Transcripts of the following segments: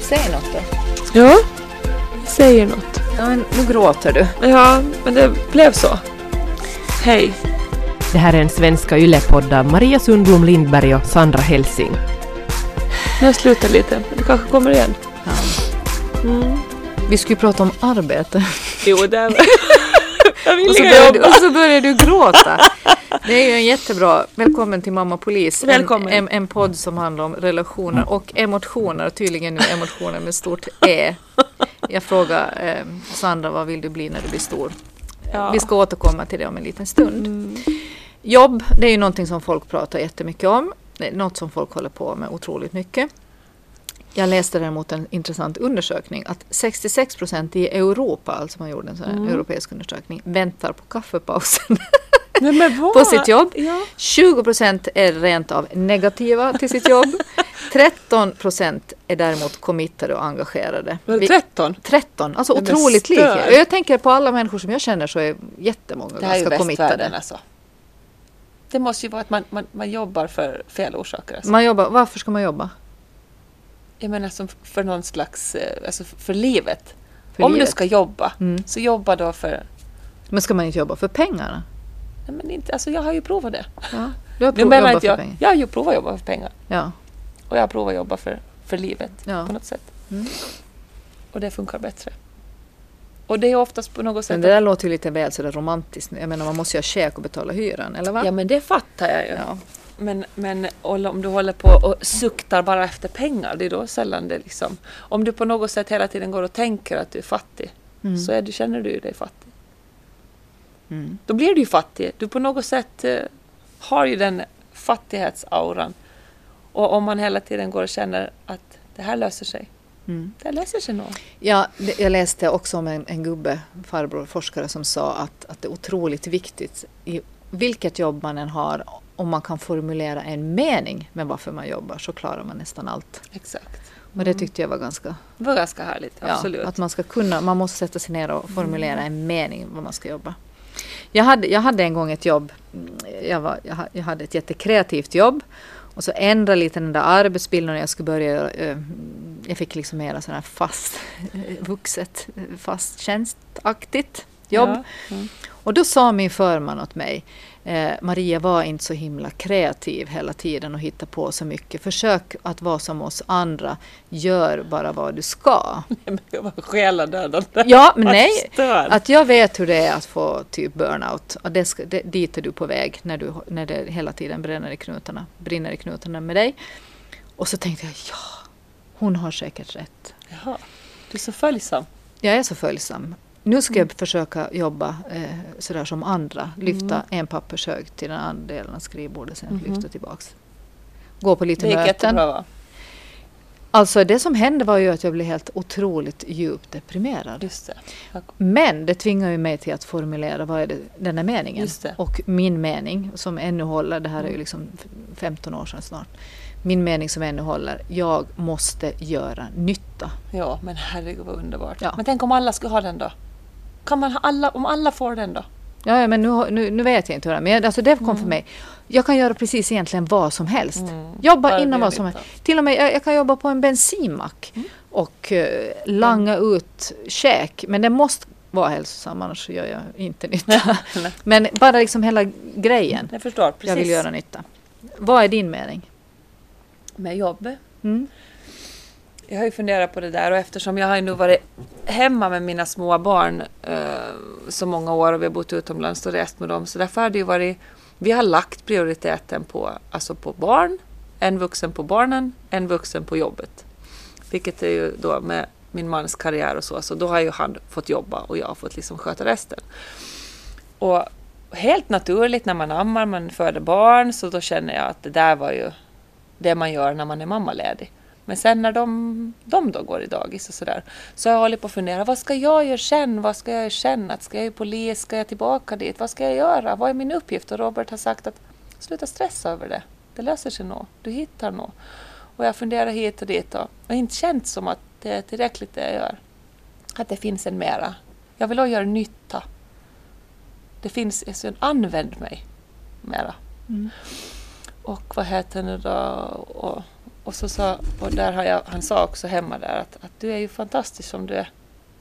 Säg något då. Ja, säger något. Ja, men nu gråter du. Ja, men det blev så. Hej. Det här är en svenska yllepodd av Maria Sundblom Lindberg och Sandra Helsing. Nu slutat lite, men det kanske kommer igen. Mm. Vi skulle prata om arbete. Jo, det Och så, du, och så börjar du gråta. Det är ju en jättebra... Välkommen till Mamma Polis. Välkommen. En, en, en podd som handlar om relationer och emotioner. Tydligen nu emotioner med stort E. Jag frågar eh, Sandra, vad vill du bli när du blir stor? Ja. Vi ska återkomma till det om en liten stund. Mm. Jobb, det är ju någonting som folk pratar jättemycket om. Något som folk håller på med otroligt mycket. Jag läste däremot en intressant undersökning att 66 procent i Europa, alltså man gjorde en sån Mm. europeisk undersökning, väntar på kaffepausen Nej, på sitt jobb. Ja. 20 procent är rent av negativa till sitt jobb. 13 procent är däremot committade och engagerade. Var det Vi- 13? 13, alltså Nej, otroligt lika. Jag tänker på alla människor som jag känner så är jättemånga Det här är ganska committade. västvärlden alltså. Det måste ju vara att man, man, man jobbar för fel orsaker. Alltså. Man jobbar, varför ska man jobba? Jag menar som för någon slags, eh, alltså för livet. För Om livet? du ska jobba, Mm. så jobba då för... Men ska man inte jobba för pengarna? Nej, men inte, alltså jag har ju provat det. Ja, du har prov, menar jobbat för jag, pengar. jag har ju provat att jobba för pengar. Ja. Och jag har provat att jobba för, för livet Ja. på något sätt. Mm. Och det funkar bättre. Och det är oftast på något sätt... Men det där låter ju lite väl sådär romantiskt. Jag menar man måste ju ha käk och betala hyran, eller va? Ja men det fattar jag ju. Ja. Men, men om du håller på och suktar bara efter pengar, det är då sällan det liksom... Om du på något sätt hela tiden går och tänker att du är fattig, Mm. så är du, känner du dig fattig. Mm. Då blir du ju fattig. Du på något sätt eh, har ju den fattighetsauran. Och om man hela tiden går och känner att det här löser sig. Mm. Det löser sig nog. Ja, det, jag läste också om en, en gubbe, farbror, forskare som sa att, att det är otroligt viktigt i vilket jobb man än har, om man kan formulera en mening med varför man jobbar så klarar man nästan allt. Exakt. Och det tyckte jag var ganska, Det var ganska härligt, absolut. ja, att man ska kunna, man måste sätta sig ner och formulera en mening vad man ska jobba. Jag hade, jag hade en gång ett jobb, mm, jag, var, jag, ha- jag hade ett jättekreativt jobb och så ändrade lite den där arbetsbilden och jag skulle börja, eh, jag fick liksom mera sådär fast, eh, vuxet, fast tjänstaktigt jobb. Ja. Mm. Och då sa min förman åt mig, eh, Maria var inte så himla kreativ hela tiden och hitta på så mycket. Försök att vara som oss andra, gör bara vad du ska. Men det var själadödande. Ja, men nej. Att jag vet hur det är att få typ burnout. Och det ska, det, dit är du på väg när, du, när det hela tiden bränner i knutarna, brinner i knutarna med dig. Och så tänkte jag, ja, hon har säkert rätt. Jaha. Du är så följsam. Jag är så följsam. Nu ska jag försöka jobba eh, sådär som andra. Lyfta en pappershög till den andra delen av skrivbordet, sen Mhm. lyfta tillbaks. Gå på lite Det gick möten. jättebra va? Alltså det som hände var ju att jag blev helt otroligt djupt deprimerad. Just det. Men det tvingar ju mig till att formulera vad är det, den här meningen. Det. Och min mening som ännu håller, det här är ju liksom f- 15 år sedan snart. Min mening som ännu håller, jag måste göra nytta. Ja, men herregud vad underbart. Ja. Men tänk om alla skulle ha den då? Kan man ha alla, om alla får den då? Ja, ja men nu, nu, nu vet jag inte hur det är, men jag- alltså det kom för mig. Jag kan göra precis egentligen vad som helst. Jobba Bara inom vad som helst. Till och med, jag, jag kan jobba på en bensinmack och eh, langa ut käk. Men det måste vara hälsosam, annars gör jag inte nytta. Men bara liksom hela grejen. Jag förstår, precis. Jag vill göra nytta. Vad är din mening? Med jobb. Jag har ju funderat på det där och eftersom jag har ju nu varit hemma med mina små barn eh, så många år och vi har bott utomlands och rest med dem så därför har det ju varit vi har lagt prioriteten på, alltså på barn, en vuxen på barnen, en vuxen på jobbet. Vilket är ju då med min mans karriär och så, så då har ju han fått jobba och jag har fått liksom sköta resten. Och helt naturligt när man ammar, man föder barn, så då känner jag att det där var ju det man gör när man är mammaledig. Men sen när de, de då går i dagis och sådär, så har jag hållit på att fundera, vad ska jag göra sen? Vad ska jag göra sen? Att ska jag bli polis? Ska jag tillbaka dit? Vad ska jag göra? Vad är min uppgift? Och Robert har sagt att sluta stressa över det. Det löser sig nog. Du hittar nog. Och jag funderar hit och dit och har inte känt som att det är tillräckligt det jag gör. Att det finns en mera. Jag vill också göra nytta. Det finns, alltså, använd mig mera. Mm. Och vad heter det då? Och, och, så sa, och där har jag, han sa också hemma där att, att du är ju fantastisk som du är.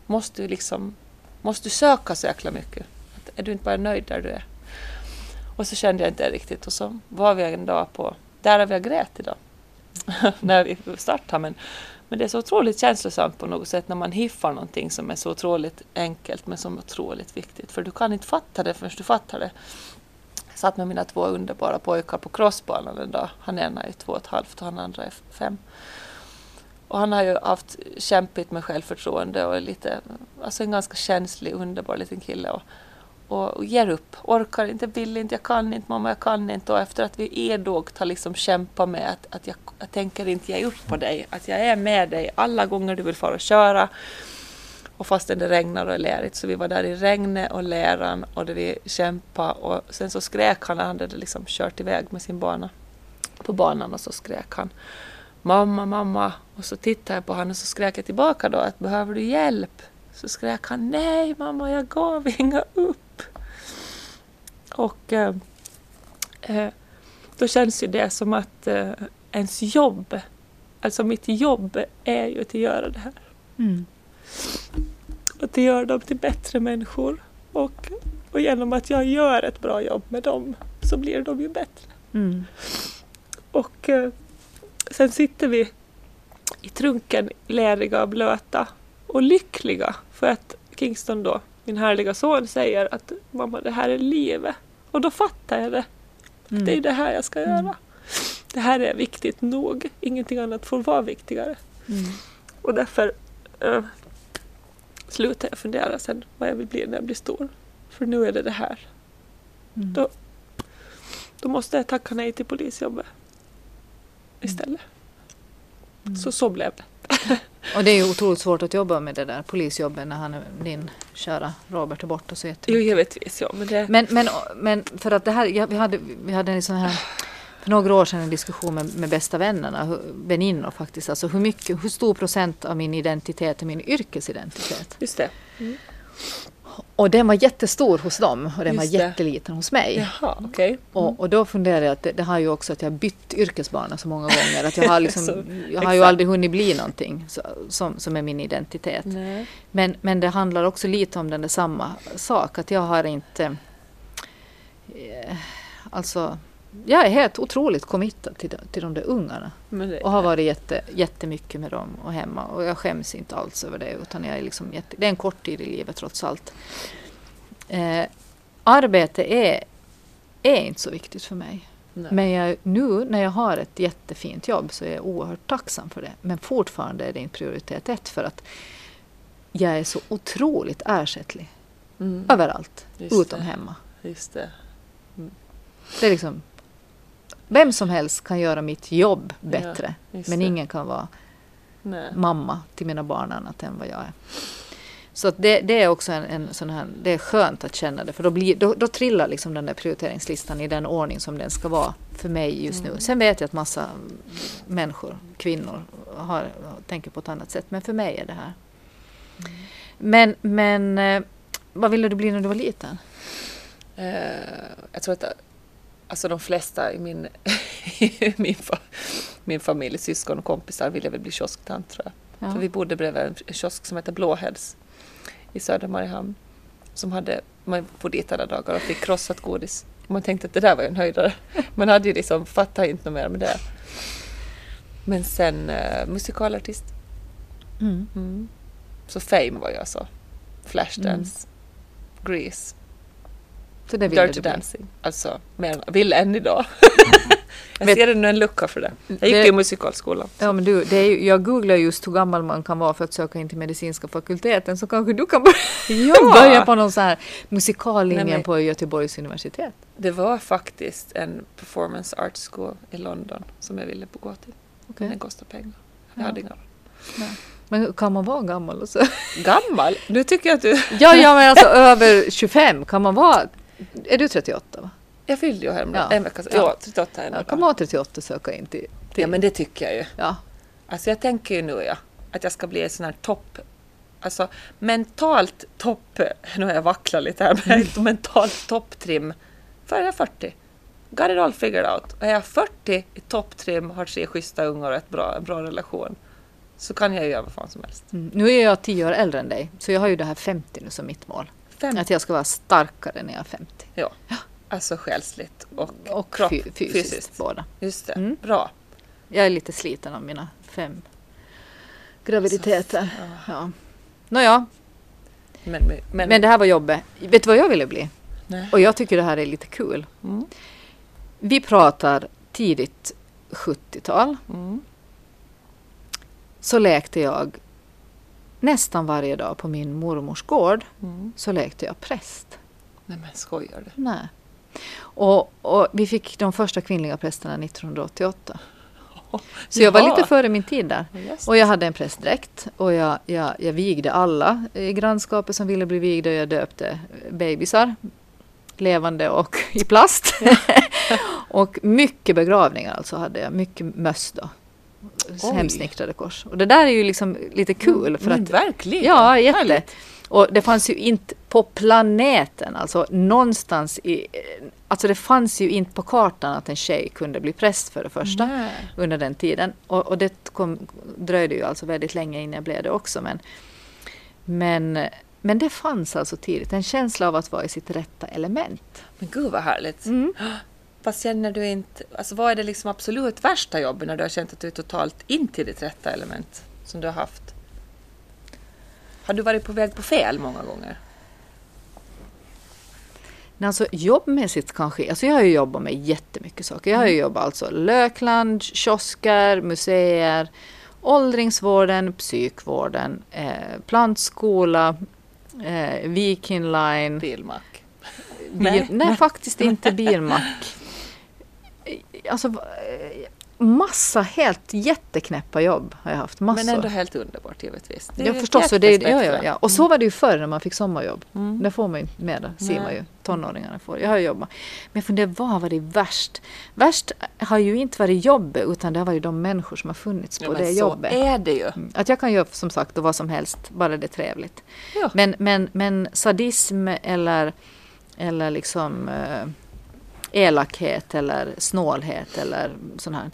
Måste du liksom, måste du söka så jäkla mycket? Att, är du inte bara nöjd där du är? Och så kände jag inte riktigt och så var vi en dag på, där har vi grät idag. när vi startade men, men det är så otroligt känslosamt på något sätt när man hiffar någonting som är så otroligt enkelt men som är otroligt viktigt. För du kan inte fatta det förrän du fattar det. Jag satt med mina två underbara pojkar på crossbanan en dag. Han ena är två och ett halvt och han andra är fem. Och han har ju haft kämpigt med självförtroende och är lite, alltså en ganska känslig, underbar liten kille. Och, och, och ger upp, orkar inte, vill inte, jag kan inte, mamma jag kan inte. Och efter att vi edogt har liksom kämpat med att, att jag, jag tänker inte ge upp på dig, att jag är med dig alla gånger du vill fara och köra. Och fastän det regnar och är lerigt så vi var där i regnet och leran och det vi kämpade och sen så skrek han när han hade liksom kört iväg med sin bana på banan och så skrek han Mamma, mamma och så tittade jag på honom och så skrek jag tillbaka då att behöver du hjälp? Så skrek han nej mamma jag gav inga upp. Och eh, eh, då känns ju det som att eh, ens jobb, alltså mitt jobb är ju att göra det här. Mm. Att göra dem till bättre människor. Och, och genom att jag gör ett bra jobb med dem så blir de ju bättre. Mm. Och eh, sen sitter vi i trunken leriga och blöta och lyckliga för att Kingston då, min härliga son, säger att mamma det här är livet. Och då fattar jag det. Mm. Det är det här jag ska göra. Mm. Det här är viktigt nog. Ingenting annat får vara viktigare. Mm. Och därför uh, slutar jag fundera sen vad jag vill bli när jag blir stor. För nu är det det här. Mm. Då, då måste jag tacka nej till polisjobbet istället. Mm. Så så blev det. Och det är ju otroligt svårt att jobba med det där polisjobbet när han, din kära Robert är borta så jättemycket. Jo, givetvis. Ja, men, det... men, men, men för att det här, ja, vi hade, vi hade en sån här för några år sedan en diskussion med, med bästa vännerna, väninnor faktiskt. Alltså hur, mycket, hur stor procent av min identitet är min yrkesidentitet? Just det. Mm. Och den var jättestor hos dem och den Just var jätteliten hos mig. Jaha, okay. mm. och, och då funderade jag att det, det, har ju också att jag bytt yrkesbana så många gånger. Att jag har, liksom, så, jag har ju aldrig hunnit bli någonting så, som, som är min identitet. Men, men det handlar också lite om den där samma sak. Att jag har inte... Eh, alltså jag är helt otroligt committad till, till de där ungarna. och har varit jätte, jättemycket med dem och hemma. Och jag skäms inte alls över det. Utan jag är liksom jätte, det är en kort tid i livet trots allt. Eh, arbete är, är inte så viktigt för mig. Nej. Men jag, nu när jag har ett jättefint jobb så är jag oerhört tacksam för det. Men fortfarande är det inte prioritet ett för att jag är så otroligt ersättlig. Mm. Överallt, Just utom det. hemma. Just det. Mm. det är liksom vem som helst kan göra mitt jobb bättre. Ja, men det. ingen kan vara Nej. mamma till mina barn annat än vad jag är. Så det, det, är också en, en, sån här, det är skönt att känna det för då, blir, då, då trillar liksom den där prioriteringslistan i den ordning som den ska vara för mig just mm. nu. Sen vet jag att massa människor, kvinnor, har, tänker på ett annat sätt men för mig är det här. Mm. Men, men eh, vad ville du bli när du var liten? Uh, jag tror att alltså de flesta i min, min, fa, min familj, syskon och kompisar ville väl bli kiosktant tror jag. Ja. För vi bodde bredvid en kiosk som heter Blåheads i södra Mariehamn. Som hade, man bodde dit alla dagar och fick krossat godis. Man tänkte att det där var ju en höjdare. Man hade ju liksom, fattade inte något mer med det. Men sen uh, musikalartist. Mm. Mm. Så Fame var jag så. Flashdance, mm. Grease. Så det Dirty Dancing. Alltså, mer, vill än idag. jag ser det nu en lucka för det. Jag gick det, i musikalskolan. Ja, men du, det är ju, jag googlar just hur gammal man kan vara för att söka in till medicinska fakulteten så kanske du kan ja. börja på någon sån här musikallinjen Nej, men, på Göteborgs universitet. Det var faktiskt en performance art school i London som jag ville gå till. Okay. Den kostar pengar. Jag ja. hade inga men kan man vara gammal? Och så? Gammal? Nu tycker jag att du... ja, ja, men alltså över 25, kan man vara är du 38? Va? Jag fyllde ju häromdagen, ja. en vecka sedan. Ja, 38 är ja, kan man vara 38 och söka in till, till... Ja, men det tycker jag ju. Ja. Alltså jag tänker ju nu ja, att jag ska bli en sån här topp Alltså mentalt topp, nu har jag vacklat lite här, men mm. mentalt topptrim före jag är 40. got it all figured out. Och är jag 40 i topptrim, har tre schyssta ungar och ett bra, en bra relation. Så kan jag ju göra vad fan som helst. Mm. Nu är jag tio år äldre än dig, så jag har ju det här 50 nu som mitt mål. Fem, Att jag ska vara starkare när jag är 50. ja. Alltså själsligt och, Och kropp, fy- fysiskt, båda. Just det, Mm. bra. Jag är lite sliten av mina fem graviditeter. Ja. Ja. Nåja, Men, men, men, men det här var jobbet. Vet du vad jag ville bli? nej. Och jag tycker det här är lite kul. Mm. Vi pratar tidigt 70-tal. Mm. Så lekte jag nästan varje dag på min mormors gård. Mm. Så lekte jag präst. Nej men skojar du? Nej. Och, och vi fick de första kvinnliga prästerna 1988. Så jag var lite före min tid där. Just Och jag hade en prästdräkt och jag, jag, jag vigde alla i grannskapet som ville bli vigda och jag döpte bebisar. Levande och i plast. och mycket begravningar alltså hade jag. Mycket möss då. Hemsnickrade kors. Och det där är ju liksom lite kul. För men att, verkligen. ja, jätte. Härligt. Och det fanns ju inte på planeten, alltså någonstans i... Alltså det fanns ju inte på kartan att en tjej kunde bli präst för det första Nej. under den tiden. Och, och det kom, dröjde ju alltså väldigt länge innan jag blev det också. Men, men, men det fanns alltså tidigt, en känsla av att vara i sitt rätta element. Men gud vad härligt. Mm. Fast känner du inte, alltså vad är det liksom absolut värsta jobbet när du har känt att du är totalt inte i ditt rätta element som du har haft? Har du varit på väg på fel många gånger? Men alltså jobbmässigt kanske, alltså jag har ju jobbat med jättemycket saker. Jag har ju jobbat alltså Lökland, kiosker, museer, åldringsvården, psykvården, eh, plantskola, eh, Viking Line. Bilmack? Bil, nej. Nej. faktiskt inte bilmack. Alltså eh, massa helt jätteknäppa jobb har jag haft. Massor. Men ändå helt underbart givetvis. Det Ja förstås, det, ja, ja, ja. och så var det ju förr när man fick sommarjobb. Mm. Det får man ju inte med, det ser man ju. Tonåringarna får. Jag har jobbat. Men jag funderar, vad var det värst? Värst har ju inte varit jobbet, utan det har varit de människor som har funnits på Ja, det så jobbet. är det ju. Mm. Att jag kan göra som sagt vad som helst, bara det är trevligt. Ja. Men, men, men sadism eller, eller liksom eh, elakhet eller snålhet eller sånt här.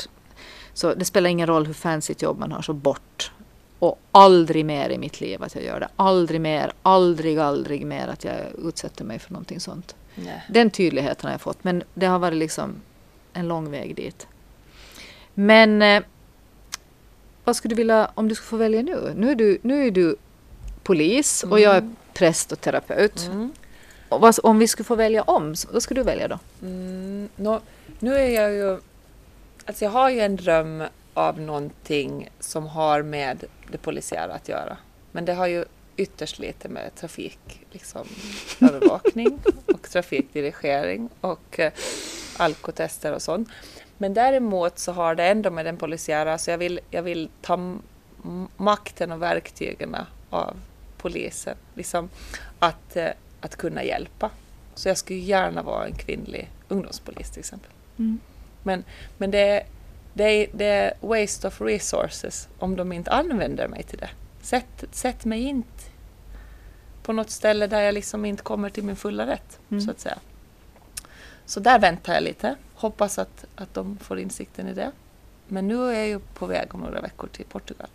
Så det spelar ingen roll hur fancy ett jobb man har, så bort. Och aldrig mer i mitt liv att jag gör det. Aldrig mer, aldrig, aldrig mer att jag utsätter mig för någonting sånt. Nej. Den tydligheten har jag fått, men det har varit liksom en lång väg dit. Men eh, vad skulle du vilja, om du skulle få välja nu? Nu är du, nu är du polis och jag är präst och terapeut. Mm. Om vi skulle få välja om, vad skulle du välja då? Mm, nå, nu är jag ju... Alltså jag har ju en dröm av någonting som har med det polisiära att göra. Men det har ju ytterst lite med trafik, liksom, övervakning och trafikdirigering och eh, alkotester och sånt. Men däremot så har det ändå med den polisiära, så jag vill, jag vill ta makten och verktygen av polisen. Liksom att, eh, att kunna hjälpa. Så jag skulle gärna vara en kvinnlig ungdomspolis till exempel. Men, men det, är- det, är, det är waste of resources om de inte använder mig till det. Sätt, sätt mig inte på något ställe där jag liksom inte kommer till min fulla rätt, Mm. så att säga. Så där väntar jag lite. Hoppas att, att de får insikten i det. Men nu är jag ju på väg om några veckor till Portugal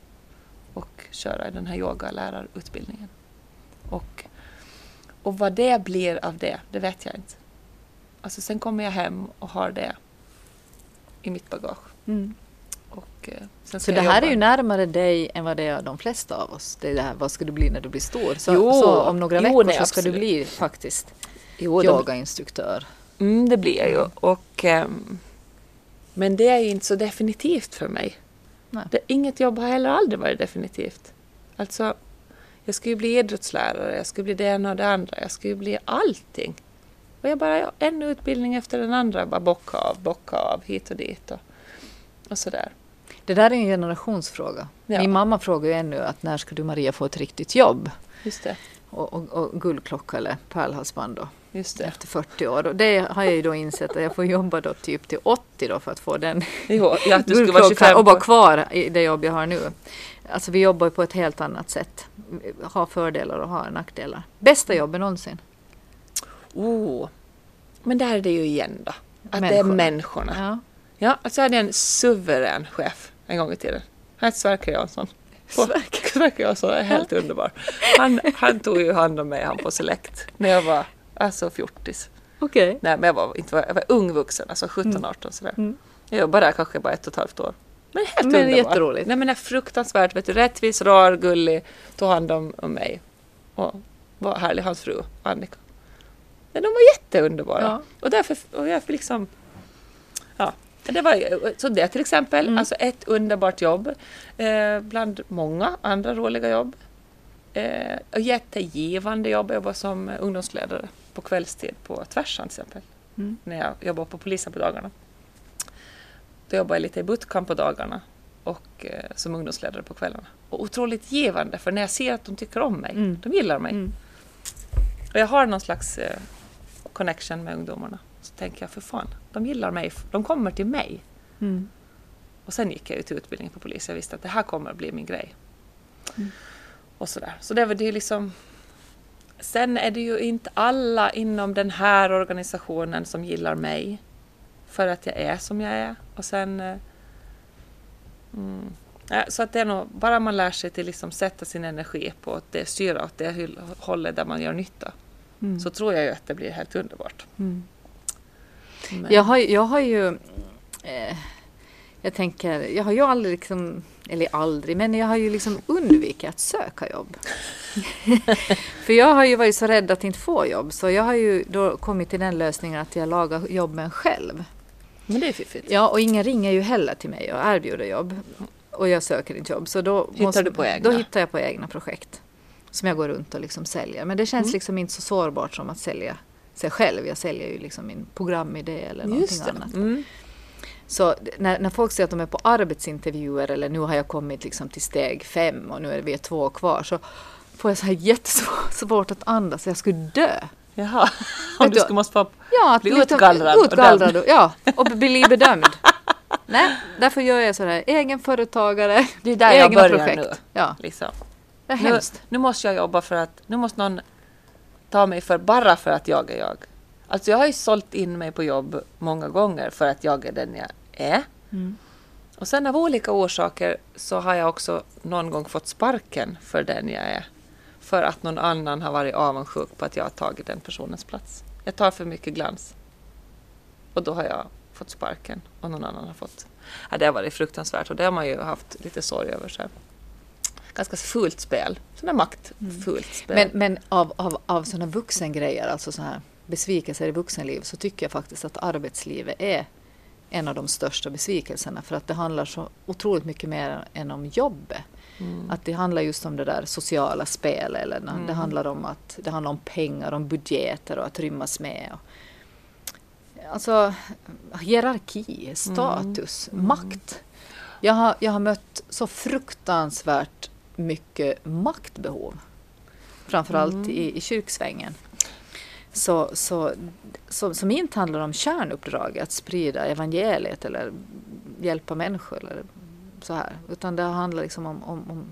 och köra den här yogalärarutbildningen. Och, och vad det blir av det, det vet jag inte. Alltså sen kommer jag hem och har det i mitt bagage. Och, eh, Så det här jobba. är ju närmare dig än vad det är de flesta av oss. Det är det här, vad ska du bli när du blir stor? Så, Jo, så om några jo, veckor nej, så ska du absolut. bli faktiskt Jo, yogainstruktör. Mm, det blir jag ju. Och, ehm, men det är ju inte så definitivt för mig. Nej. Det, inget jobb har heller aldrig varit definitivt. Alltså, jag ska ju bli idrottslärare, jag ska bli det ena och det andra, jag ska ju bli allting. Och jag bara, ja, en utbildning efter den andra, bara bocka av, bocka av, hit och dit och, och sådär. Det där är en generationsfråga. Ja. Min mamma frågar ju ännu att när ska du Maria få ett riktigt jobb? Just det, Och, och, och guldklocka eller pärlhalsband då, efter 40 år. Och det har jag ju då insett att jag får jobba då typ till 80 då för att få den Jo, ja, du guldklockan 25 och vara kvar i det jobb jag har nu. Alltså vi jobbar på ett helt annat sätt. Har fördelar och har nackdelar. Bästa jobbet någonsin. Oh. Men där är det ju igen då. Att det är Människorna. människorna. Ja. Ja, alltså jag hade en suverän chef en gång i tiden. Han hette Sverker Jansson. Sverker Jansson är helt underbar. Han, han tog ju hand om mig han på Select när jag var alltså fjortis. Okej. Nej, men jag var, inte, jag var ung vuxen, alltså 17-18 sådär. Mm. Jag jobbade där kanske bara ett och ett halvt år. Men helt Men underbar. jätteroligt. Nej men är fruktansvärt, vet du, rättvis, rar, gullig, tog hand om, om mig. Och var härlig, hans fru Annika. Men de var jätteunderbara. Ja. Och därför, och jag liksom. Det var, så det till exempel, Mm. alltså ett underbart jobb. Eh, bland många andra roliga jobb. Eh, och jättegivande jobb. Jag jobbade som ungdomsledare på kvällstid på Tvärsan till exempel. Mm. När jag jobbade på polisen på dagarna. Då jobbade jag lite i bootcamp på dagarna och eh, som ungdomsledare på kvällarna. Och otroligt givande för när jag ser att de tycker om mig, Mm. de gillar mig. Mm. Och jag har någon slags eh, connection med ungdomarna. Så tänker jag, för fan, de gillar mig, de kommer till mig. Mm. Och sen gick jag ju till utbildning på polis. Jag visste att det här kommer att bli min grej. Mm. Och sådär. Så det var det liksom... Sen är det ju inte alla inom den här organisationen som gillar mig. För att jag är som jag är. Och sen... eh, Mm, så att det är nog, bara man lär sig till liksom sätta sin energi på att det styra åt det hållet där man gör nytta. Mm. Så tror jag ju att det blir helt underbart. Mm. Men, Jag, har, jag har ju... Eh, jag tänker, jag har ju aldrig liksom... Eller aldrig, men jag har ju liksom undvikit att söka jobb. För jag har ju varit så rädd att inte få jobb, så jag har ju då kommit till den lösningen att jag lagar jobben själv. men det är fiffigt. Ja, och ingen ringer ju heller till mig och erbjuder jobb. Och jag söker inte jobb. Så då Hittar du på egna? Då hittar jag på egna projekt. Som jag går runt och liksom säljer. Men det känns Mm. liksom inte så sårbart som att sälja sig själv. Jag säljer ju liksom min programidé eller någonting annat. Mm. Så när, när folk säger att de är på arbetsintervjuer eller nu har jag kommit liksom till steg fem och nu är vi två kvar så får jag så här jättesvårt att andas. Jag skulle dö. Jaha, om du skulle måste Ja, Bli utgallrad utgallrad och, ja, och bli bedömd. Nej, därför gör jag sådär egenföretagare, Det är där jag börjar projekt. nu. Ja, Liksom. det är Nu, hemskt. nu måste jag jobba för att, nu måste någon ta mig för bara för att jag är jag. Alltså jag har ju sålt in mig på jobb många gånger för att jag är den jag är. Mm. Och sen av olika orsaker så har jag också någon gång fått sparken för den jag är. För att någon annan har varit avundsjuk på att jag har tagit den personens plats. Jag tar för mycket glans. Och då har jag fått sparken och någon annan har fått... Ja, det har varit fruktansvärt och det har man ju haft lite sorg över. Så. Ganska fult spel. Sådana maktfult spel. Men, men av, av, av sådana vuxengrejer, alltså så här besvikelser i vuxenliv, så tycker jag faktiskt att arbetslivet är en av de största besvikelserna för att det handlar så otroligt mycket mer än om jobbet. Mm. Att det handlar just om det där sociala spelet eller när det Mm. handlar om att det handlar om pengar, om budgeter och att rymmas med. Och, alltså hierarki, status, Mm. makt. Jag har, jag har mött så fruktansvärt mycket maktbehov. Framförallt Mm. i, i kyrksvängen. Så, så, så, som inte handlar om kärnuppdraget, att sprida evangeliet eller hjälpa människor eller så här. Utan det handlar liksom om, om, om,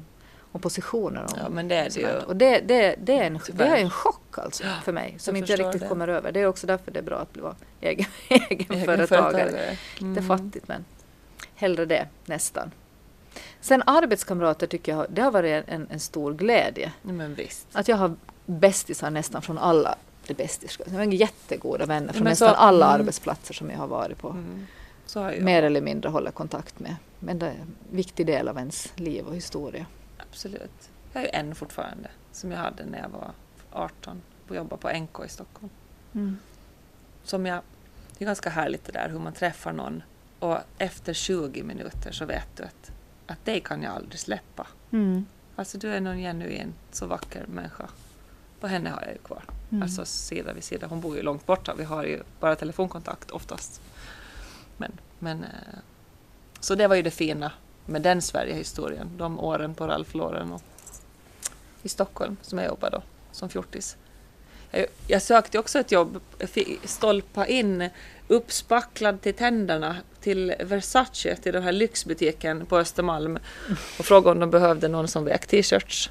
om positioner. Om, Ja, men det är det ju. Och det, det, det, är en, det är en chock alltså för mig som jag inte riktigt det. kommer över. Det är också därför det är bra att bli egen, egenföretagare. Egenföretagare. Lite fattigt men hellre det nästan. Sen arbetskamrater tycker jag det har varit en, en stor glädje. Men visst. Att jag har bästisar nästan från alla det bästisar. Jag har jättegoda vänner från nästan så- alla mm. arbetsplatser som jag har varit på. Mm. Har. Mer eller mindre håller kontakt med. Men det är en viktig del av ens liv och historia. Absolut. Jag har ju en fortfarande som jag hade när jag var 18 och jobbade på NK i Stockholm. Som jag, det är ganska härligt det där hur man träffar någon och efter 20 minuter så vet du att, att dig kan jag aldrig släppa. Mm. Alltså du är någon genuin, så vacker människa. Och henne har jag ju kvar. Mm. Alltså sida vid sida. Hon bor ju långt borta. Vi har ju bara telefonkontakt oftast. Men, men, eh, så det var ju det fina med den Sverige-historien. De åren på Ralph Lauren och i Stockholm som jag jobbade då som fjortis. Jag, jag sökte också ett jobb, stolpa in uppspacklad till tänderna till Versace, till den här lyxbutiken på Östermalm och frågade om de behövde någon som vek t-shirts.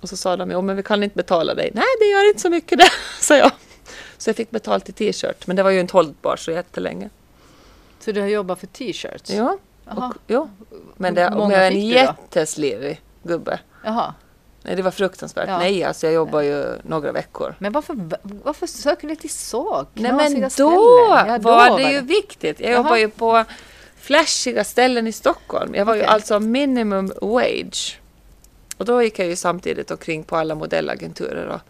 Och så sa de, jo men vi kan inte betala dig. Nej, det gör inte så mycket det, sa jag. Så jag fick betalt i t-shirt. Men det var ju inte hållbart så jättelänge. Så du har jobbat för t-shirts? Ja. Och, jo. Men det, om Många jag är en jätteslirrig gubbe. Jaha. Nej, det var fruktansvärt. Ja. Nej, alltså jag jobbar ju några veckor. Men varför, varför söker ni till så Nej men då? Ja, var det ju viktigt. Jag Jaha. jobbar ju på flashiga ställen i Stockholm. Jag var ju Okej. alltså minimum wage. Och då gick jag ju samtidigt omkring på alla modellagenturer och,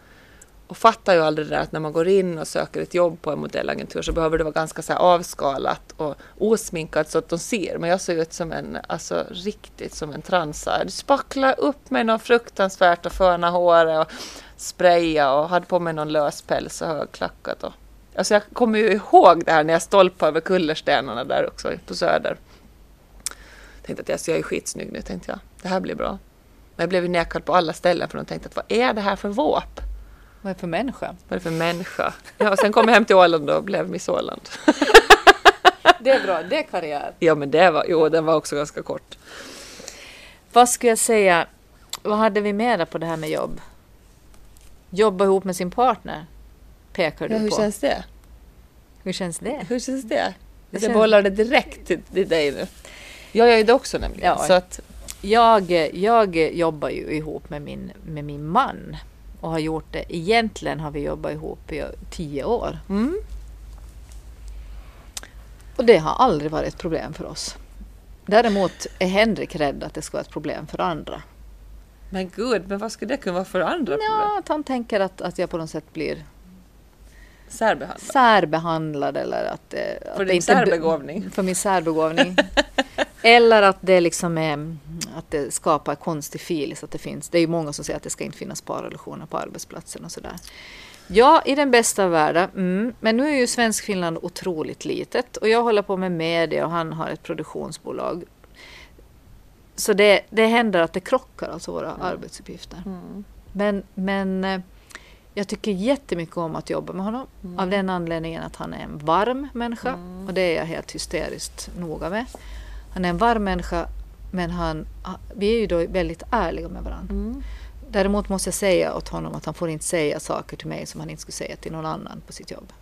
och fattar ju aldrig det där att när man går in och söker ett jobb på en modellagentur så behöver det vara ganska så här avskalat och osminkat så att de ser. Men jag såg ut som en, alltså riktigt som en transa. Du spacklade upp mig något fruktansvärt och föna håret och spraya och hade på mig någon lös päls och högklackat. Och, alltså jag kommer ju ihåg det här när jag stolpade över kullerstenarna där också på Söder. Tänkte att alltså, jag är skitsnygg nu, tänkte jag. Det här blir bra. Men jag blev ju nekad på alla ställen för de tänkte att vad är det här för våp? Vad är det för människa? Vad är det för människa? Ja, och sen kom jag hem till Åland och blev Miss Åland. Det är bra, det är karriär. Ja, men det var, jo, den var också ganska kort. Vad skulle jag säga? Vad hade vi med där på det här med jobb? Jobba ihop med sin partner? Pekar du Ja, hur på. känns det? hur känns det? Hur känns det? Det Jag känns- bollar det direkt till, till dig nu. Jag gör ju det också nämligen. Ja. Så att, Jag, jag jobbar ju ihop med min, med min man och har gjort det. Egentligen har vi jobbat ihop i tio år. mm, Och det har aldrig varit ett problem för oss. Däremot är Henrik rädd att det ska vara ett problem för andra. men gud, men vad skulle det kunna vara för andra problem? Ja, att han tänker att, att jag på något sätt blir Särbehandla. särbehandlad eller att, eh, att För det din särbegåvning. För min särbegåvning. eller att det liksom är att det skapar konstig filis. Att det finns. Det är ju många som säger att det ska inte finnas parrelationer på arbetsplatsen och sådär. Ja, i den bästa av världar. Mm. Men nu är ju Svenskfinland otroligt litet och jag håller på med media och han har ett produktionsbolag. Så det, det händer att det krockar, alltså våra arbetsuppgifter. Mm. Men, men eh, jag tycker jättemycket om att jobba med honom Mm. av den anledningen att han är en varm människa och det är jag helt hysteriskt noga med. Han är en varm människa men han, ha- vi är ju då väldigt ärliga med varandra. Mm. Däremot måste jag säga åt honom att han får inte säga saker till mig som han inte skulle säga till någon annan på sitt jobb.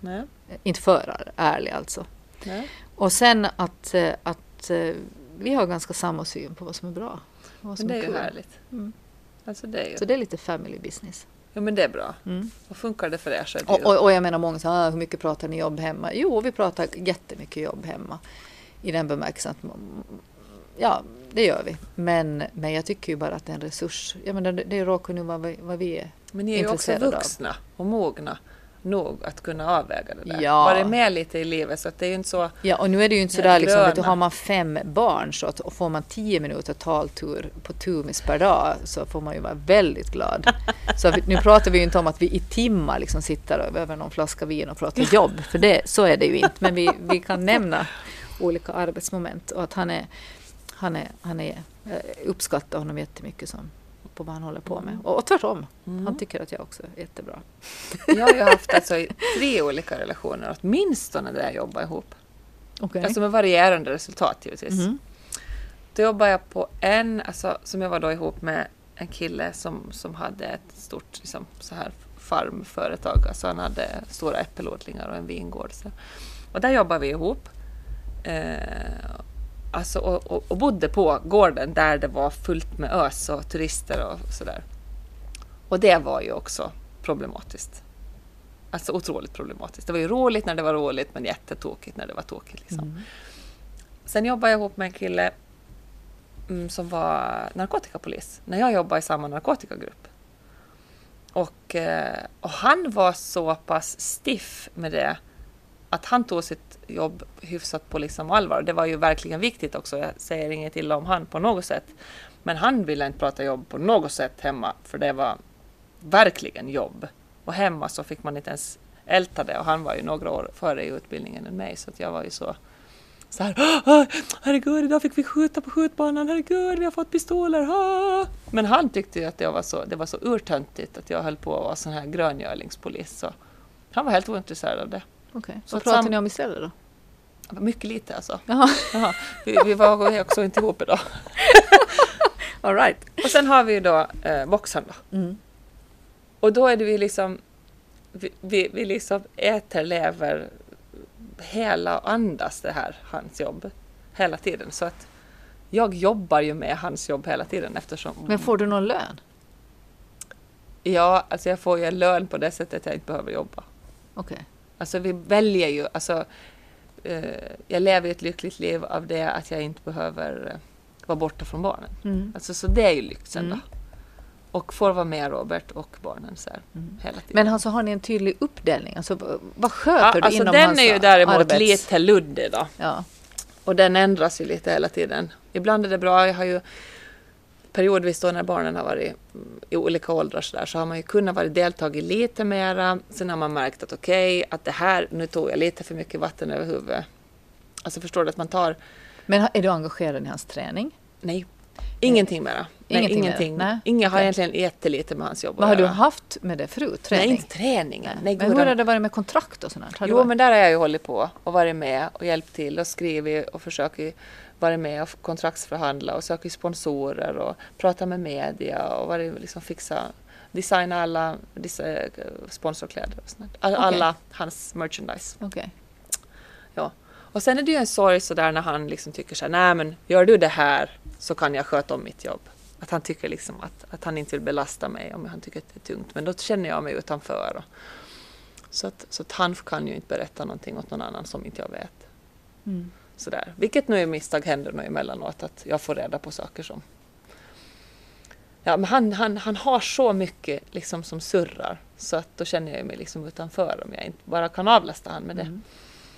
Nej, Eh, Inte för ärlig alltså. nej. Och sen att, eh, att eh, vi har ganska samma syn på vad som är bra. Vad som Men det är ju kul. härligt. Mm. Alltså det är ju... Så det är lite family business. Ja, men det är bra. Mm. Och funkar det för er så är det Och, och, och jag menar många säger, ah, hur mycket pratar ni jobb hemma? Jo, vi pratar jättemycket jobb hemma. I den bemärkelsen att, ja, det gör vi. Men, men jag tycker ju bara att det är en resurs. Jag menar, det, råkar nu vara vad, vad vi är. Men ni är ju också intresserad av. vuxna och mogna nog att kunna avväga det där. Ja. Varit med lite i livet så att det är ju inte så... Ja, och nu är det ju inte Ja, sådär liksom, vet du, har man fem barn så att, och får man tio minuter taltur på Tumis per dag så får man ju vara väldigt glad. Så vi, nu pratar vi ju inte om att vi i timmar liksom sitter över någon flaska vin och pratar jobb, för det, så är det ju inte. Men vi, vi kan nämna olika arbetsmoment och att han är, han är, han är jag uppskattar honom jättemycket som, på vad han håller på med. Och, och tvärtom, han tycker att jag också är jättebra. Jag har ju haft alltså tre olika relationer, åtminstone där jag jobbar ihop. Okay. Alltså med varierande resultat givetvis. Mhm. Då jobbar jag på en, alltså, som jag var då ihop med en kille som, som hade ett stort liksom, så här farmföretag. Alltså han hade stora äppelodlingar och en vingård. Så. Och där jobbade vi ihop. Eh, alltså, och, och, och bodde på gården där det var fullt med ös och turister och sådär. Och det var ju också problematiskt. Alltså otroligt problematiskt. Det var ju roligt när det var roligt men jättetokigt när det var tokigt. Liksom. Sen jobbade jag ihop med en kille mm, som var narkotikapolis när jag jobbade i samma narkotikagrupp. Och, eh, och han var så pass stiff med det att han tog sitt jobb hyfsat på liksom allvar. Det var ju verkligen viktigt också. Jag säger inget illa om han på något sätt. Men han ville inte prata jobb på något sätt hemma för det var verkligen jobb. Och hemma så fick man inte ens älta det och han var ju några år före i utbildningen än mig så att jag var ju så så här, "Åh, herregud, idag fick vi skjuta på skjutbanan, herregud, vi har fått pistoler, ah." Men han tyckte ju att det var så, det var så urtöntigt att jag höll på att vara sån här gröngölingspolis. Så han var helt ointresserad av det. Okej. Så Vad pratar sam- ni om istället då? Mycket lite alltså. Jaha, Jaha, vi, vi var också inte ihop idag. all right. Och sen har vi ju då eh, boxaren då. Mm. Och då är det ju liksom vi, vi, vi liksom äter, lever hela och andas det här, hans jobb, hela tiden. Så att jag jobbar ju med hans jobb hela tiden eftersom... Men får du någon lön? Ja, alltså jag får ju en lön på det sättet att jag inte behöver jobba. Okej. Okay. Alltså vi väljer ju, alltså eh, jag lever ett lyckligt liv av det att jag inte behöver eh, vara borta från barnen. Mm. Alltså så det är ju lyxen mm. då. Och får vara med Robert och barnen så här, mm. hela tiden. Men alltså har ni en tydlig uppdelning? Alltså vad sköter ja, du alltså inom den hans är ju däremot arbets... lite luddig då. Ja. Och den ändras ju lite hela tiden. Ibland är det bra, jag har ju periodvis då när barnen har varit i olika åldrar så, där, så har man ju kunnat vara deltagit lite mera. Sen har man märkt att okej, okay, att det här, nu tog jag lite för mycket vatten över huvudet. Alltså förstår du att man tar... Men är du engagerad i hans träning? Nej, ingenting mera. Ingenting. Nej, ingenting. Nej. Inga har egentligen jättelite med hans jobb Vad har du haft med det förut? Träning? Nej, inte träningen. Nej. men hur har det varit med kontrakt och sånt? jo, varit... men där har jag ju hållit på och varit med och hjälpt till och skrivit och försökt varit med och kontraktsförhandla och sökt sponsorer och pratat med media och varit liksom fixa designa alla eh, sponsorkläder och sånt. All, okay. Alla hans merchandise. Okay. Ja. Och sen är det ju en sorg sådär när han liksom tycker så här, nej men gör du det här så kan jag sköta om mitt jobb. Att han tycker liksom att, att han inte vill belasta mig om han tycker att det är tungt. Men då känner jag mig utanför. Och, så att, så att han kan ju inte berätta någonting åt någon annan som inte jag vet. Mm. Sådär. Vilket nu i misstag händer nog emellanåt att jag får reda på saker som... Ja, men han, han, han har så mycket liksom som surrar så att då känner jag mig liksom utanför om jag inte bara kan avlasta han med det. Mm.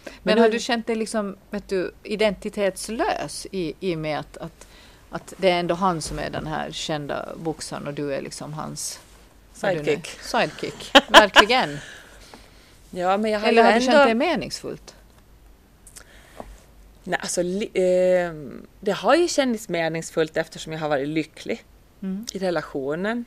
Men, men har du känt dig liksom, vet du, identitetslös i, i och med att, att, att det är ändå han som är den här kända boxaren och du är liksom hans sidekick? Sidekick, verkligen. ja, men jag har Eller har du ändå... känt det meningsfullt? Nej, alltså, eh, det har ju känts meningsfullt eftersom jag har varit lycklig mm. i relationen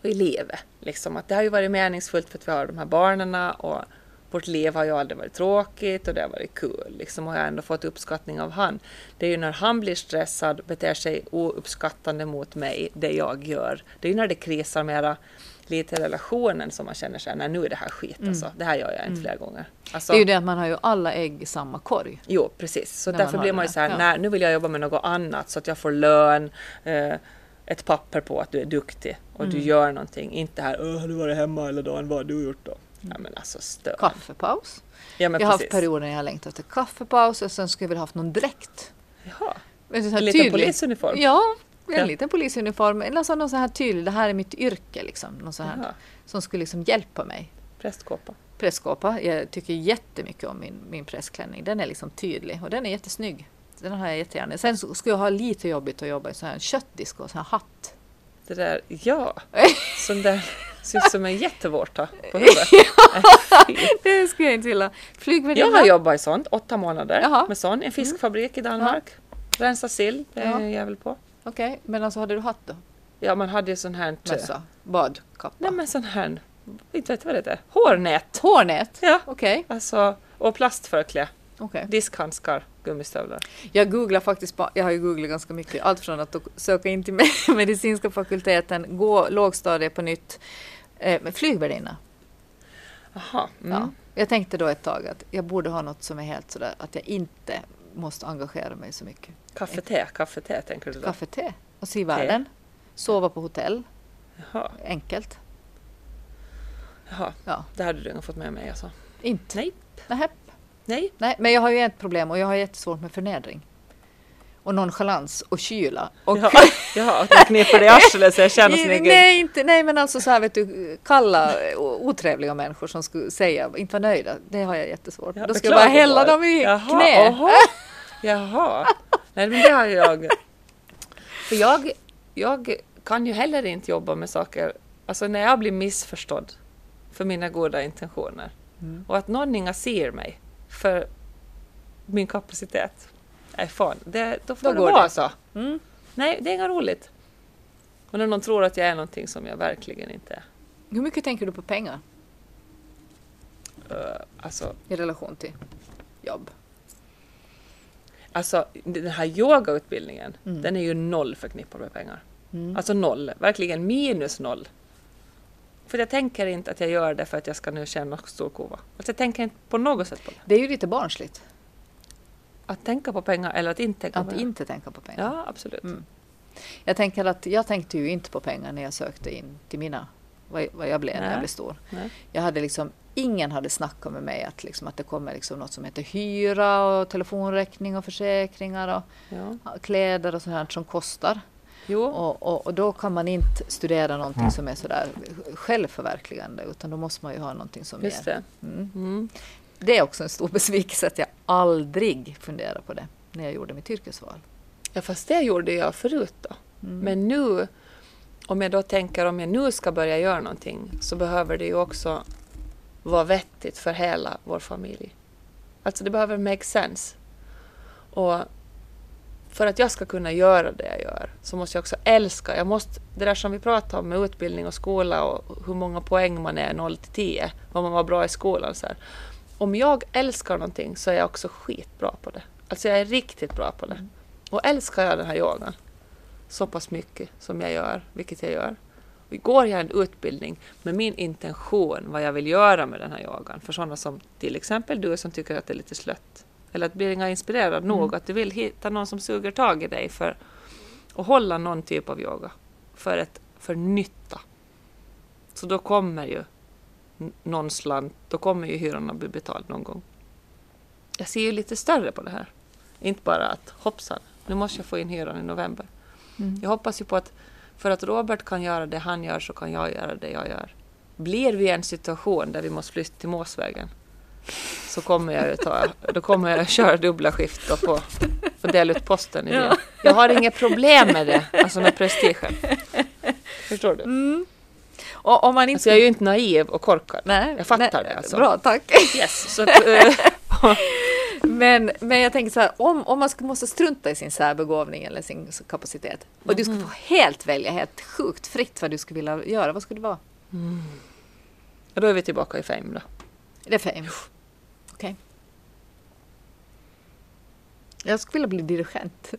och i livet. Liksom. Att det har ju varit meningsfullt för att vi har de här barnen och vårt liv har ju aldrig varit tråkigt och det har varit kul. Liksom, och jag har ändå fått uppskattning av han. Det är ju när han blir stressad, beter sig ouppskattande mot mig, det jag gör. Det är ju när det krisar mera lite relationen som man känner sig, nej nu är det här skit mm. alltså. Det här gör jag inte mm. flera gånger. Alltså, det är ju det att man har ju alla ägg i samma korg. Jo, precis. Så därför blir man ju så här, ja. nej nu vill jag jobba med något annat så att jag får lön, eh, ett papper på att du är duktig och mm. du gör någonting. Inte här, har du varit hemma hela dagen, vad har du gjort då? Mm. Ja men alltså stör. Kaffepaus. Ja, men jag har precis. haft perioder när jag längtat efter kaffepaus och sen skulle jag vilja haft någon dräkt. Jaha. En liten polisuniform? Ja, en ja. liten polisuniform. Eller alltså någon sån här tydlig, det här är mitt yrke liksom. Någon sån här, som skulle liksom hjälpa mig. Prästkåpa? Prästkåpa. Jag tycker jättemycket om min, min prästklänning. Den är liksom tydlig och den är jättesnygg. Den har jag jättegärna. Sen skulle jag ha lite jobbigt att jobba i sån här köttdisk och sån här hatt. Det där, ja. Sån där ser ut som en jättevårta på huvudet. det skulle jag inte vilja. Flygvärdinna. Jag har jobbat i sånt, åtta månader Jaha. med sån. En fiskfabrik mm. i Danmark. Ja. Rensa sill, det är ja. jag jävel på. Okej, okay. men alltså hade du hatt då? Ja, man hade ju sån här... Mössa? Badkappa? Nej, men sån här... Inte vet vad det heter. Hårnät! Hårnät? Ja. Okej. Okay. Alltså, och plastförklä. Okay. Diskhandskar, gummistövlar. Jag googlar faktiskt, jag har ju googlat ganska mycket, allt från att söka in till medicinska fakulteten, gå lågstadiet på nytt, eh, flygvärdinna. Jaha. Mm. Ja. Jag tänkte då ett tag att jag borde ha något som är helt sådär att jag inte måste engagera mig så mycket. Kaffe, te, kaffe, te tänker du då? Kaffe, te och se världen. Sova på hotell. Jaha. Enkelt. Jaha, ja. det hade du inte fått med mig alltså? Inte? Nej. Nähä. Nej. Nej. Men jag har ju ett problem och jag har jättesvårt med förnedring. Och nonchalans och kyla. Och jaha att man kniper dig i arslet så jag känner egen... Nej, inte, nej, men alltså så här vet du, kalla otrevliga människor som skulle säga, inte vara nöjda, det har jag jättesvårt med. Då ska jag bara hälla dem i jaha, knä. Jaha, nej men det har jag. För jag, jag kan ju heller inte jobba med saker, alltså när jag blir missförstådd för mina goda intentioner mm. och att någon inga ser mig för min kapacitet. Nej fan, det, då får då det vara det. så. Mm. Nej, det är inget roligt. Och när någon tror att jag är någonting som jag verkligen inte är. Hur mycket tänker du på pengar? Uh, alltså, I relation till jobb? Alltså den här yogautbildningen, mm. den är ju noll förknippad med pengar. Mm. Alltså noll, verkligen minus noll. För jag tänker inte att jag gör det för att jag ska nu känna stor kova. Alltså jag tänker inte på något sätt på det. Det är ju lite barnsligt. Att tänka på pengar eller att inte tänka Att på pengar. inte tänka på pengar. Ja, absolut. Mm. Jag tänker att jag tänkte ju inte på pengar när jag sökte in till mina, vad, jag blev när Nej. jag blev stor. Nej. Jag hade liksom, ingen hade snackat med mig att, liksom, att det kommer liksom något som heter hyra och telefonräkning och försäkringar och Ja. kläder och sånt som kostar. Jo, Och, och, och då kan man inte studera någonting som är sådär självförverkligande utan då måste man ju ha någonting som just ger. det. Mm. Mm. Det är också en stor besvikelse att jag aldrig funderade på det när jag gjorde mitt yrkesval. Ja, fast det gjorde jag förut då. Mm. Men nu, om jag då tänker om jag nu ska börja göra någonting, så behöver det ju också vara vettigt för hela vår familj. Alltså det behöver make sense. Och för att jag ska kunna göra det jag gör så måste jag också älska. Jag måste, det där som vi pratade om med utbildning och skola och hur många poäng man är 0 till 10, vad man var bra i skolan. Så här. Om jag älskar någonting så är jag också skitbra på det. Alltså jag är riktigt bra på det. Och älskar jag den här yogan så pass mycket som jag gör, vilket jag gör. Går jag en utbildning med min intention vad jag vill göra med den här yogan, för sådana som till exempel du som tycker att det är lite slött, eller att bli inspirerad nog, att du vill hitta någon som suger tag i dig för att hålla någon typ av yoga för, ett, för nytta. Så då kommer ju någon slant, då kommer ju hyran att bli betald någon gång. Jag ser ju lite större på det här. Inte bara att hoppsan, nu måste jag få in hyran i november. Mm. Jag hoppas ju på att för att Robert kan göra det han gör så kan jag göra det jag gör. Blir vi i en situation där vi måste flytta till Måsvägen så kommer jag ju ta, då kommer jag köra dubbla skift och, på, och dela ut posten i det. Jag har inget problem med det, alltså med prestigen. Förstår du? Och om man inte... Alltså jag är ju inte naiv och korkad. nej, jag fattar nej, det alltså. Bra, tack. Yes, så att, eh, Men, men jag tänker så här, om, om man måste strunta i sin särbegåvning eller sin kapacitet och du ska få helt välja, helt sjukt fritt vad du skulle vilja göra, vad skulle det vara? och då är vi tillbaka i fame då. Det är fame. Okej. Jag skulle vilja bli dirigent.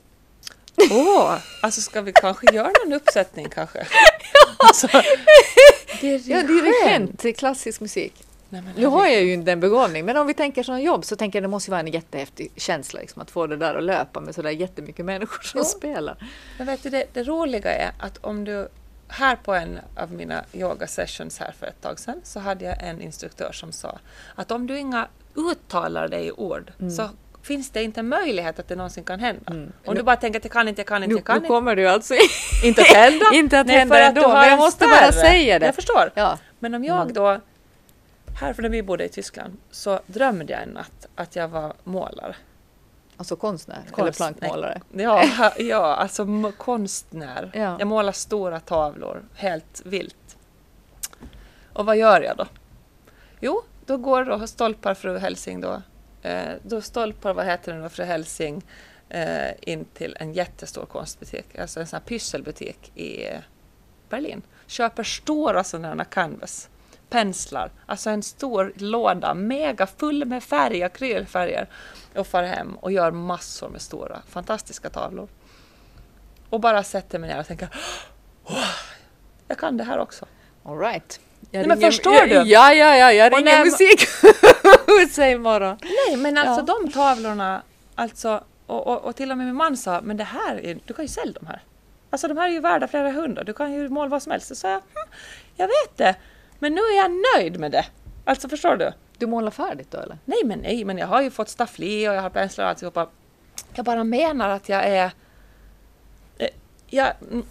Åh, alltså ska vi kanske göra någon uppsättning kanske? Alltså, Ja, dirigent klassisk musik. Nej, Nu har jag ju inte den begåvning, men om vi tänker som jobb så tänker jag det måste vara en jättehäftig känsla liksom, att få det där att löpa med sådär jättemycket människor som Jo. spelar. Men vet du, det, det roliga är att om du... Här på en av mina yoga sessions här för ett tag sedan så hade jag en instruktör som sa att om du inga uttalar dig i ord så finns det inte en möjlighet att det någonsin kan hända. Mm. Om du bara tänker att jag kan inte, jag kan inte, Nu, jag kan nu inte. kommer det ju alltså Inte att hända. inte att Nej, hända för att ändå, du har men jag en måste bara säga det. Jag förstår. Ja. Men om jag då, här för när vi bodde i Tyskland, så drömde jag en natt att jag var målare. Alltså konstnär eller Konst- plankmålare. Ja, ja alltså konstnär. Ja. Jag målar stora tavlor, helt vilt. Och vad gör jag då? Jo, då går då stolpar fru Helsing då, eh, då stolpar, vad heter det då, fru Helsing eh, in till en jättestor konstbutik, alltså en sån här pysselbutik i Berlin. Köper stora sådana här canvas, penslar, alltså en stor låda, mega full med färg, akrylfärger och far hem och gör massor med stora, fantastiska tavlor. Och bara sätter mig ner och tänker "Åh, jag kan det här också. All right. Jag Nej, men förstår jag, du? Ja, ja, ja, jag Och ringer när- musik sig imorgon. Nej, men alltså Ja. de tavlorna, alltså, och, och, och till och med min man sa, men det här, är, du kan ju sälja de här. Alltså de här är ju värda flera hundra, du kan ju måla vad som helst. Så sa jag, hm, jag vet det, men nu är jag nöjd med det. Alltså förstår du? Du målar färdigt då eller? Nej men nej, men jag har ju fått staffli och jag har penslar och alltihopa. Jag bara menar att jag är... eh, Jag, mm,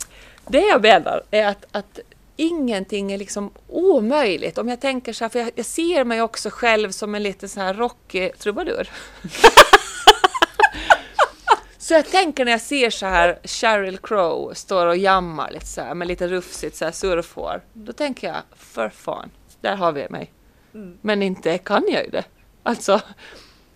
det jag menar är att, att ingenting är liksom omöjligt. Om jag tänker så här, för jag, jag ser mig också själv som en liten så här rockig trubadur. Så jag tänker när jag ser så här Sheryl Crow står och jammar lite så här med lite rufsigt så här surfhår. Då tänker jag, för fan, där har vi mig. Men inte kan jag ju det. Alltså,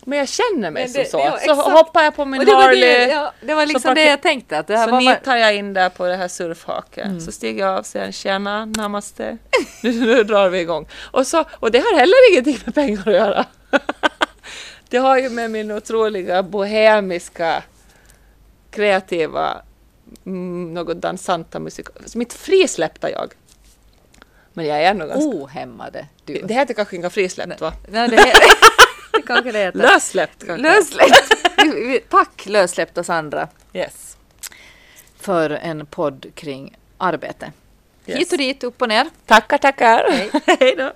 men jag känner mig Men som det- så. så hoppar jag på min det var Harley. det, ja, det var liksom det jag tänkte. Att det här Så var nitar jag in där på det här surfhaket. Så stiger jag av och säger tjena, namaste. Nu, nu drar vi igång. Och, så, och det har heller ingenting med pengar att göra. det har ju med min otroliga bohemiska, kreativa, mm, något dansanta musik. Mitt frisläppta jag. Men jag är nog ganska... Ohämmade du. Det heter kanske inte frisläppt va? Nej, det, heter, det kanske det heter. Lössläppt kanske? Lössläppt. Tack lössläppta Sandra Yes. för en podd kring arbete. Yes. Hit och dit, upp och ner. Tackar, tackar. Hej då.